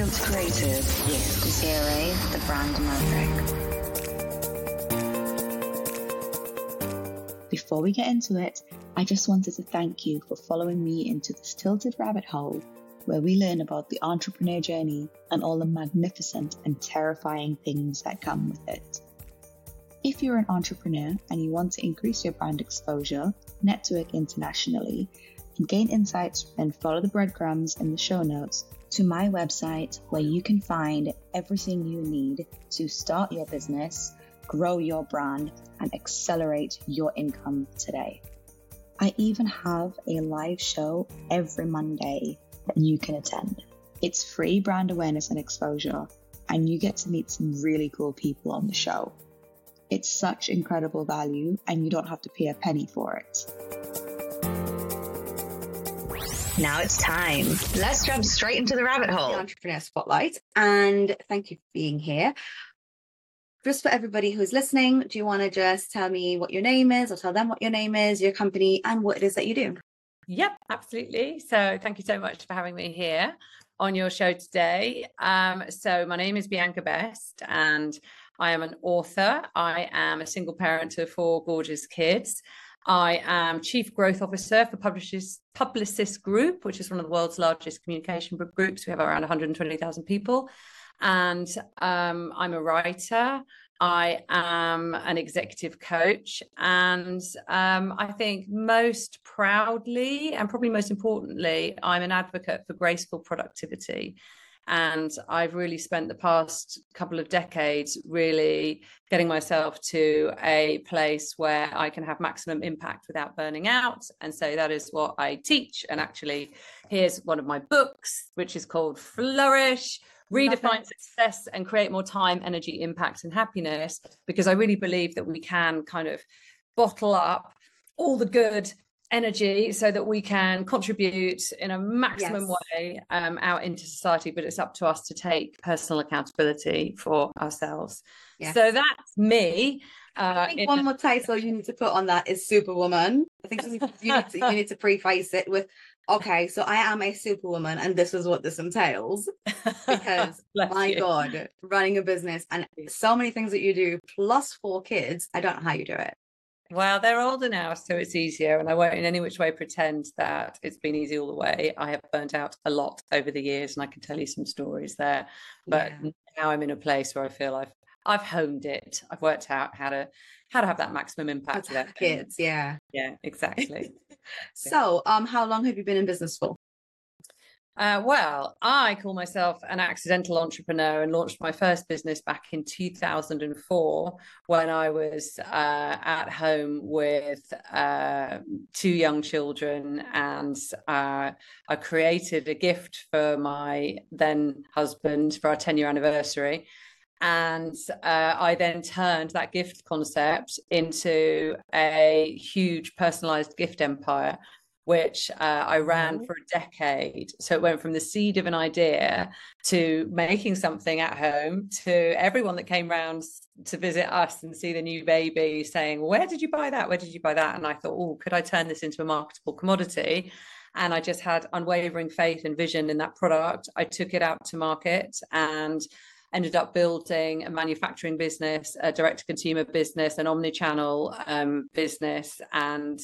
Fields Creative with Désiré, the brand Maverick. Before we get into it, I just wanted to thank you for following me into this tilted rabbit hole where we learn about the entrepreneur journey and all the magnificent and terrifying things that come with it. If you're an entrepreneur and you want to increase your brand exposure, network internationally, and gain insights, then follow the breadcrumbs in the show notes to my website where you can find everything you need to start your business, grow your brand, and accelerate your income today. I even have a live show every Monday that you can attend. It's free brand awareness and exposure, and you get to meet some really cool people on the show. It's such incredible value, and you don't have to pay a penny for it. Now it's time. Let's jump straight into the rabbit hole. The Entrepreneur Spotlight. And thank you for being here. Just for everybody who's listening, do you want to just tell me what your name is or tell them what your name is, your company, and what it is that you do? Yep, absolutely. So thank you so much for having me here on your show today. Um, so my name is Bianca Best and I am an author. I am a single parent to four gorgeous kids. I am Chief Growth Officer for Publicis, Publicis Group, which is one of the world's largest communication groups. We have around 120,000 people. And um, I'm a writer. I am an executive coach. And um, I think most proudly, and probably most importantly, I'm an advocate for graceful productivity. And I've really spent the past couple of decades really getting myself to a place where I can have maximum impact without burning out. And so that is what I teach. And actually, here's one of my books, which is called Flourish redefine success and create more time, energy, impact, and happiness. Because I really believe that we can kind of bottle up all the good energy so that we can contribute in a maximum yes. way um, out into society but it's up to us to take personal accountability for ourselves yes. so that's me uh, I think one more title you need to put on that is Superwoman. I think you need, to, you, need to, you need to preface it with, okay, so I am a superwoman and this is what this entails. Because my you. God, running a business and so many things that you do, plus four kids, I don't know how you do it. Well, they're older now, so it's easier. And I won't in any which way pretend that it's been easy all the way. I have burnt out a lot over the years, and I can tell you some stories there. But yeah. now I'm in a place where I feel I've I've honed it. I've worked out how to how to have that maximum impact with kids. Yeah. Yeah, exactly. so, um, how long have you been in business for? Uh, well, I call myself an accidental entrepreneur and launched my first business back in 2004 when I was uh, at home with uh, two young children. And uh, I created a gift for my then husband for our 10 year anniversary. And uh, I then turned that gift concept into a huge personalized gift empire which uh, I ran mm-hmm. for a decade. So it went from the seed of an idea to making something at home to everyone that came round to visit us and see the new baby saying, Where did you buy that? Where did you buy that? And I thought, Oh, could I turn this into a marketable commodity? And I just had unwavering faith and vision in that product. I took it out to market and ended up building a manufacturing business, a direct to consumer business, an omni channel um, business, and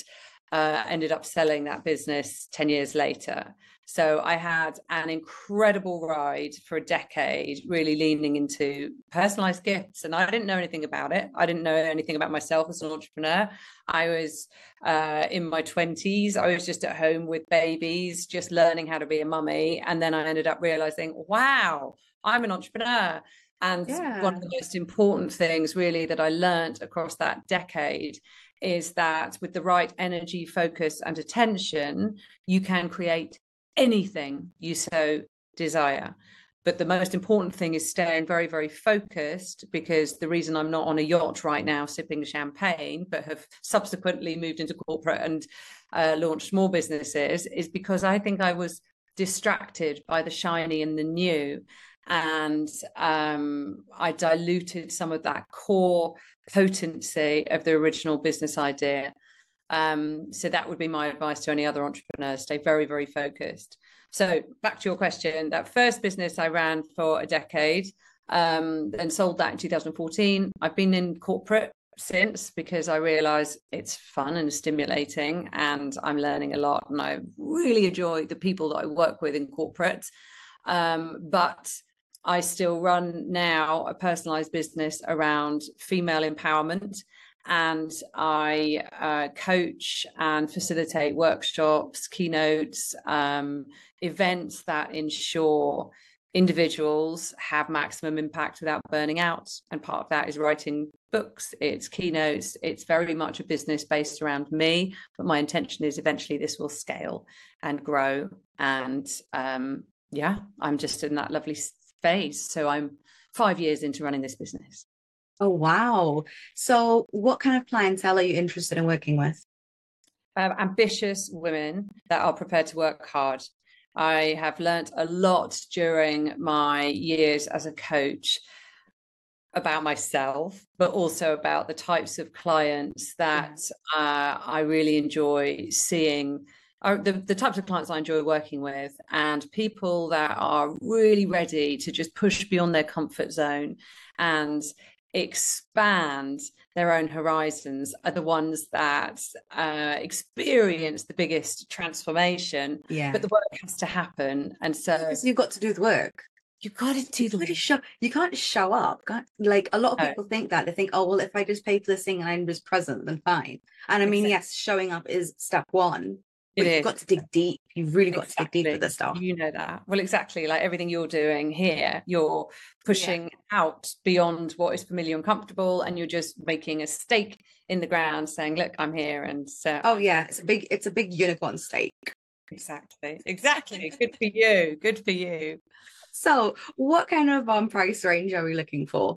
uh, ended up selling that business 10 years later. So I had an incredible ride for a decade, really leaning into personalized gifts. And I didn't know anything about it. I didn't know anything about myself as an entrepreneur. I was uh, in my 20s. I was just at home with babies, just learning how to be a mummy. And then I ended up realizing, wow, I'm an entrepreneur. And yeah. one of the most important things, really, that I learned across that decade is that with the right energy, focus, and attention, you can create anything you so desire. But the most important thing is staying very, very focused because the reason I'm not on a yacht right now sipping champagne, but have subsequently moved into corporate and uh, launched more businesses is because I think I was distracted by the shiny and the new and um, I diluted some of that core potency of the original business idea. Um, so that would be my advice to any other entrepreneurs: stay very, very focused. So back to your question, that first business I ran for a decade, um, and sold that in 2014. I've been in corporate since because I realize it's fun and stimulating and I'm learning a lot and I really enjoy the people that I work with in corporate. Um, but I still run now a personalized business around female empowerment and I uh, coach and facilitate workshops, keynotes, um, events that ensure individuals have maximum impact without burning out. And part of that is writing books, it's keynotes, it's very much a business based around me. But my intention is eventually this will scale and grow. And um, yeah, I'm just in that lovely phase. So I'm five years into running this business. Oh, wow. So, what kind of clientele are you interested in working with? Um, ambitious women that are prepared to work hard I have learned a lot during my years as a coach about myself, but also about the types of clients that uh, I really enjoy seeing. Are the, the types of clients I enjoy working with, and people that are really ready to just push beyond their comfort zone and expand their own horizons are the ones that uh, experience the biggest transformation. Yeah. But the work has to happen. And so you've got to do the work. You've got to do the work. Show, you can't show up. Can't, like a lot of people think that. They think, oh, well, if I just pay for this thing and I'm just present, then fine. And I mean, exactly. yes, showing up is step one, but you've got to dig deep. You've really got exactly. to dig deep for this stuff. You know that. Well, exactly. Like everything you're doing here, you're pushing yeah. out beyond what is familiar and comfortable, and you're just making a stake in the ground, saying, "Look, I'm here." And so, oh yeah, it's a big, it's a big unicorn stake. Exactly. Exactly. Good for you. Good for you. So, what kind of um price range are we looking for?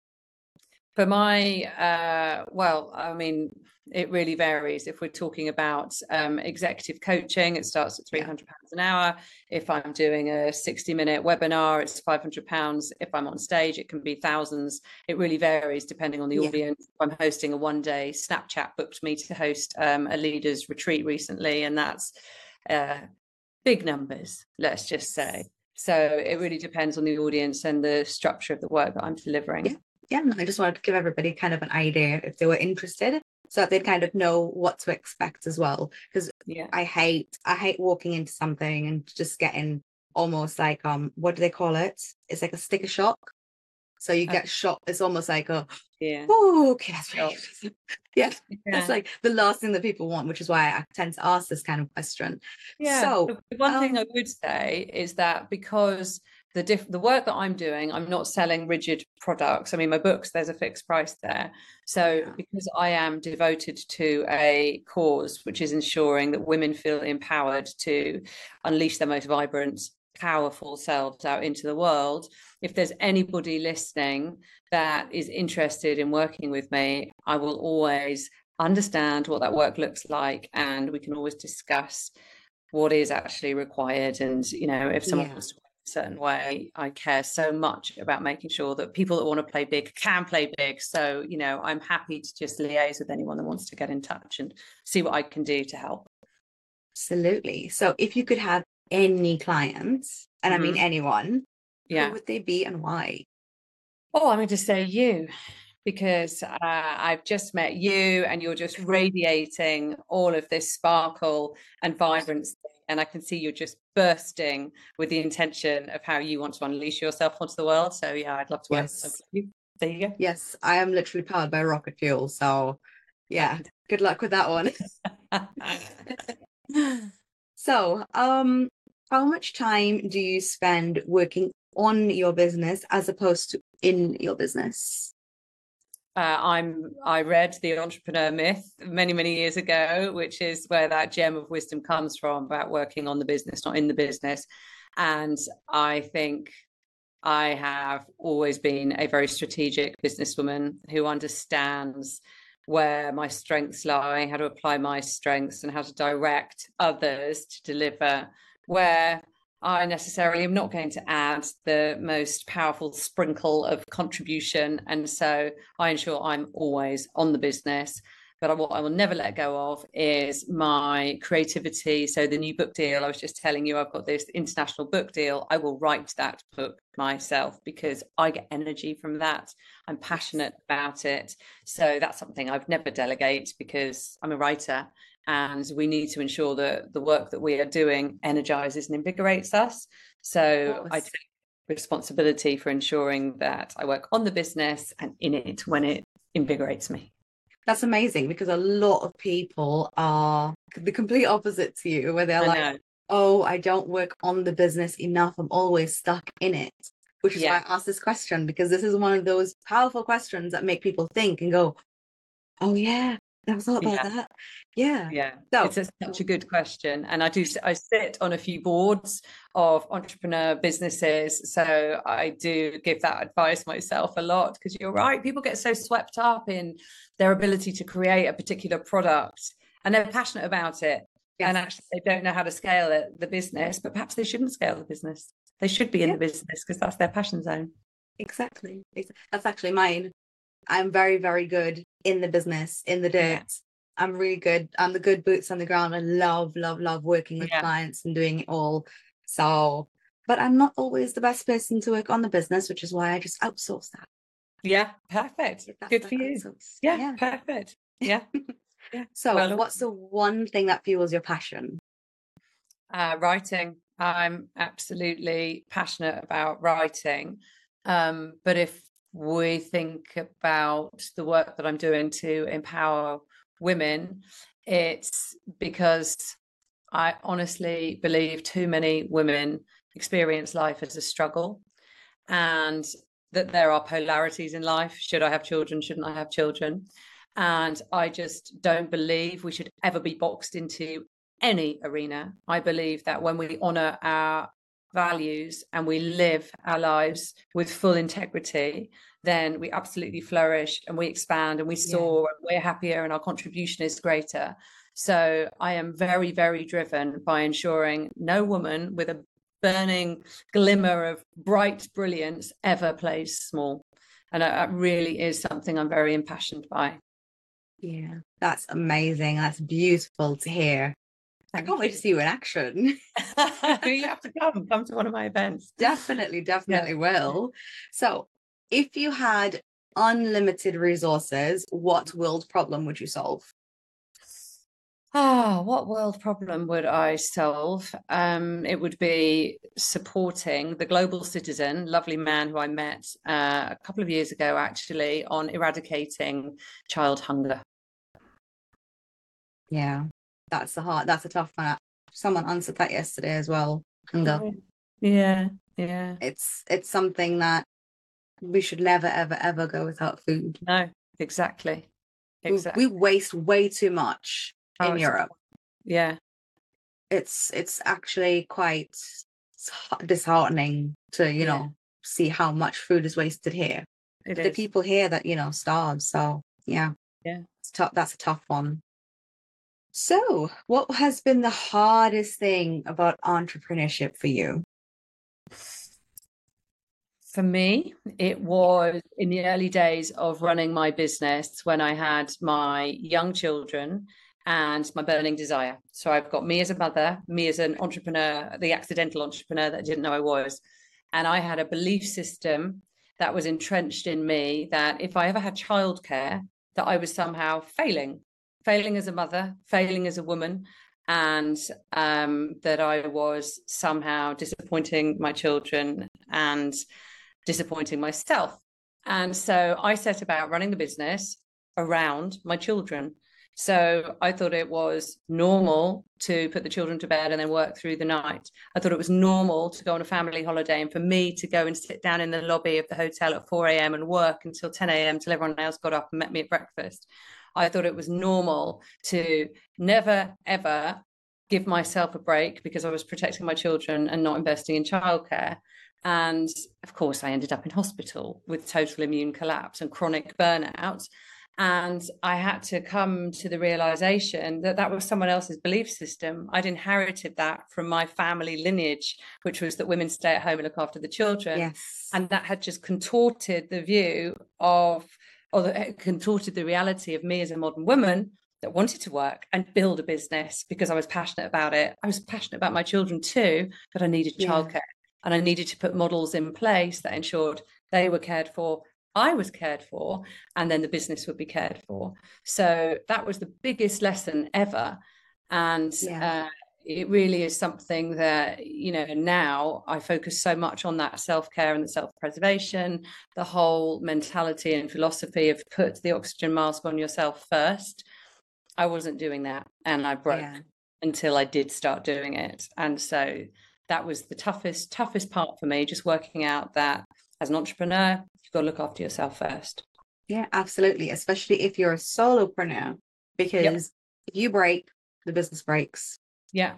For my, uh, well, I mean, it really varies. If we're talking about um, executive coaching, it starts at £300 an hour. If I'm doing a 60 minute webinar, it's £500. If I'm on stage, it can be thousands. It really varies depending on the yeah. audience. I'm hosting a one day Snapchat booked me to host um, a leaders retreat recently, and that's uh, big numbers, let's just say. So it really depends on the audience and the structure of the work that I'm delivering. Yeah. Yeah, I just wanted to give everybody kind of an idea if they were interested so that they'd kind of know what to expect as well. Because yeah. I hate i hate walking into something and just getting almost like um what do they call it? It's like a sticker shock. So you get shot it's almost like a yeah. Oh okay that's right yeah. yeah. that's like the last thing that people want which is why i tend to ask this kind of question. Yeah. So the one um, thing i would say is that because the diff- the work that I'm doing, I'm not selling rigid products. I mean, my books, there's a fixed price there. So yeah. because I am devoted to a cause, which is ensuring that women feel empowered to unleash their most vibrant, powerful selves out into the world. If there's anybody listening that is interested in working with me, I will always understand what that work looks like, and we can always discuss what is actually required. And you know, if someone yeah. wants to certain way. I care so much about making sure that people that want to play big can play big. So, you know, I'm happy to just liaise with anyone that wants to get in touch and see what I can do to help. Absolutely. So, if you could have any clients, and mm-hmm. I mean mm-hmm. anyone, yeah. who would they be and why? Oh, I'm going to say you because uh, I've just met you and you're just radiating all of this sparkle and vibrance and I can see you're just bursting with the intention of how you want to unleash yourself onto the world. So yeah, I'd love to work yes. with you. There you go. Yes, I am literally powered by rocket fuel. So yeah, good luck with that one. so, um, how much time do you spend working on your business as opposed to in your business? Uh, I'm I read the entrepreneur myth many many years ago, which is where that gem of wisdom comes from about working on the business, not in the business. And I think I have always been a very strategic businesswoman who understands where my strengths lie, how to apply my strengths, and how to direct others to deliver where I necessarily am not going to add the most powerful sprinkle of contribution. And so I ensure I'm always on the business. but what I will never let go of is my creativity. So the new book deal, I was just telling you, I've got this international book deal. I will write that book myself because I get energy from that. I'm passionate about it. So that's something I've never delegate because I'm a writer and we need to ensure that the work that we are doing energizes and invigorates us. So I take responsibility for ensuring that I work on the business and in it when it invigorates me. That's amazing because a lot of people are the complete opposite to you, where they're I like, know. oh, I don't work on the business enough. I'm always stuck in it. Which is yeah. why I asked this question because this is one of those powerful questions that make people think and go, oh, yeah, I thought about yeah. that. Yeah. Yeah. So, it's a, such a good question. And I do, I sit on a few boards of entrepreneur businesses. So I do give that advice myself a lot because you're right. People get so swept up in their ability to create a particular product and they're passionate about it. Yes. And actually, they don't know how to scale it, the business, but perhaps they shouldn't scale the business. They should be in yeah. the business because that's their passion zone. Exactly. That's actually mine. I'm very, very good in the business, in the dirt. Yeah. I'm really good. I'm the good boots on the ground. I love, love, love working with yeah. clients and doing it all. So, but I'm not always the best person to work on the business, which is why I just outsource that. Yeah, perfect. Good for you. Yeah, yeah, perfect. Yeah. yeah. So, well, what's the one thing that fuels your passion? Uh, writing. I'm absolutely passionate about writing. Um, but if we think about the work that I'm doing to empower women, it's because I honestly believe too many women experience life as a struggle and that there are polarities in life. Should I have children? Shouldn't I have children? And I just don't believe we should ever be boxed into any arena. I believe that when we honor our values and we live our lives with full integrity, then we absolutely flourish and we expand and we soar yeah. and we're happier and our contribution is greater. So I am very, very driven by ensuring no woman with a burning glimmer of bright brilliance ever plays small. And that really is something I'm very impassioned by. Yeah, that's amazing. That's beautiful to hear. I can't wait to see you in action. you have to come, come to one of my events. Definitely, definitely yeah. will. So, if you had unlimited resources, what world problem would you solve? Ah, what world problem would I solve? Um, it would be supporting the global citizen, lovely man who I met uh, a couple of years ago, actually, on eradicating child hunger. Yeah, that's the hard that's a tough one. Someone answered that yesterday as well hunger oh, yeah yeah. It's it's something that we should never ever ever go without food. No exactly exactly we, we waste way too much oh, in europe. Yeah. It's it's actually quite disheartening to you yeah. know see how much food is wasted here. It the is. people here that you know starve so yeah. Yeah. It's tough that's a tough one so, what has been the hardest thing about entrepreneurship for you? For me, it was in the early days of running my business when I had my young children and my burning desire. So I've got me as a mother, me as an entrepreneur, the accidental entrepreneur that I didn't know I was. And I had a belief system that was entrenched in me that if I ever had childcare, that I was somehow failing failing as a mother, failing as a woman, and um, that I was somehow disappointing my children and disappointing myself. And so I set about running the business around my children. So I thought it was normal to put the children to bed and then work through the night. I thought it was normal to go on a family holiday and for me to go and sit down in the lobby of the hotel at 4 a.m. and work until 10 a.m. till everyone else got up and met me at breakfast. I thought it was normal to never, ever give myself a break because I was protecting my children and not investing in childcare. And of course, I ended up in hospital with total immune collapse and chronic burnout. And I had to come to the realization that that was someone else's belief system. I'd inherited that from my family lineage, which was that women stay at home and look after the children. Yes. And that had just contorted the view of or that contorted the reality of me as a modern woman that wanted to work and build a business because I was passionate about it. I was passionate about my children too, but I needed yeah. childcare and I needed to put models in place that ensured they were cared for, I was cared for, and then the business would be cared for. So that was the biggest lesson ever. And yeah. uh, it really is something that, you know, now I focus so much on that self care and the self preservation, the whole mentality and philosophy of put the oxygen mask on yourself first. I wasn't doing that and I broke yeah. until I did start doing it. And so that was the toughest, toughest part for me, just working out that as an entrepreneur, you've got to look after yourself first. Yeah, absolutely. Especially if you're a solopreneur, because yep. if you break, the business breaks. Yeah.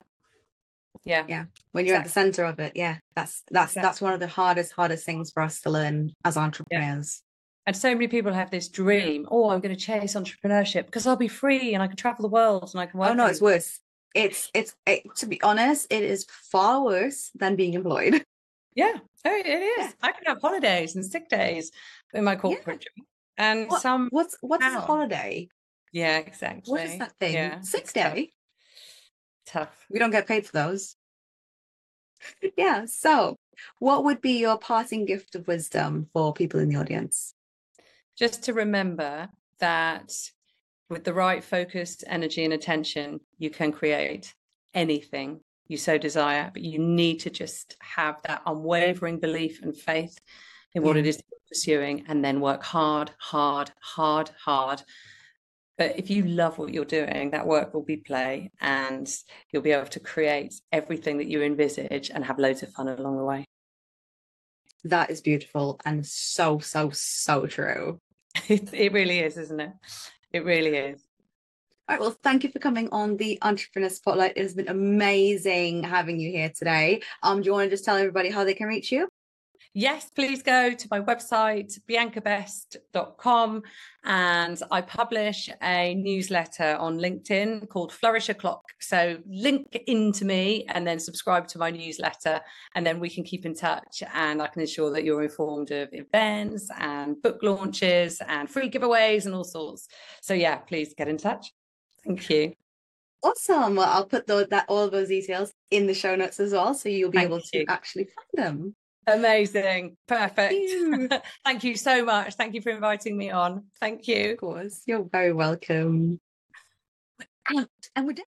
Yeah. Yeah. When you're exactly. at the center of it. Yeah. That's that's exactly. that's one of the hardest, hardest things for us to learn as entrepreneurs. Yeah. And so many people have this dream, oh, I'm going to chase entrepreneurship because I'll be free and I can travel the world and I can oh, work. Oh no, it's worse. It's it's it, to be honest, it is far worse than being employed. Yeah, oh, it is. Yeah. I can have holidays and sick days in my corporate yeah. job. And what, some what's what's a holiday? Yeah, exactly. What is that thing? Yeah, sick day. Tough. We don't get paid for those. yeah. So, what would be your parting gift of wisdom for people in the audience? Just to remember that with the right focus, energy and attention, you can create anything you so desire, but you need to just have that unwavering belief and faith in what yeah. it is you're pursuing and then work hard, hard, hard, hard. But if you love what you're doing, that work will be play and you'll be able to create everything that you envisage and have loads of fun along the way. That is beautiful and so, so, so true. It, it really is, isn't it? It really is. All right, well, thank you for coming on the Entrepreneur Spotlight. It has been amazing having you here today. Um, do you want to just tell everybody how they can reach you? Yes, please go to my website, biancabest.com, and I publish a newsletter on LinkedIn called Flourish O'Clock. So link into me and then subscribe to my newsletter, and then we can keep in touch and I can ensure that you're informed of events and book launches and free giveaways and all sorts. So yeah, please get in touch. Thank you. Awesome. Well, I'll put the, that all those details in the show notes as well, so you'll be Thank able you. to actually find them. Amazing. Perfect. Thank you. Thank you so much. Thank you for inviting me on. Thank you. Of course. You're very welcome. And we're done.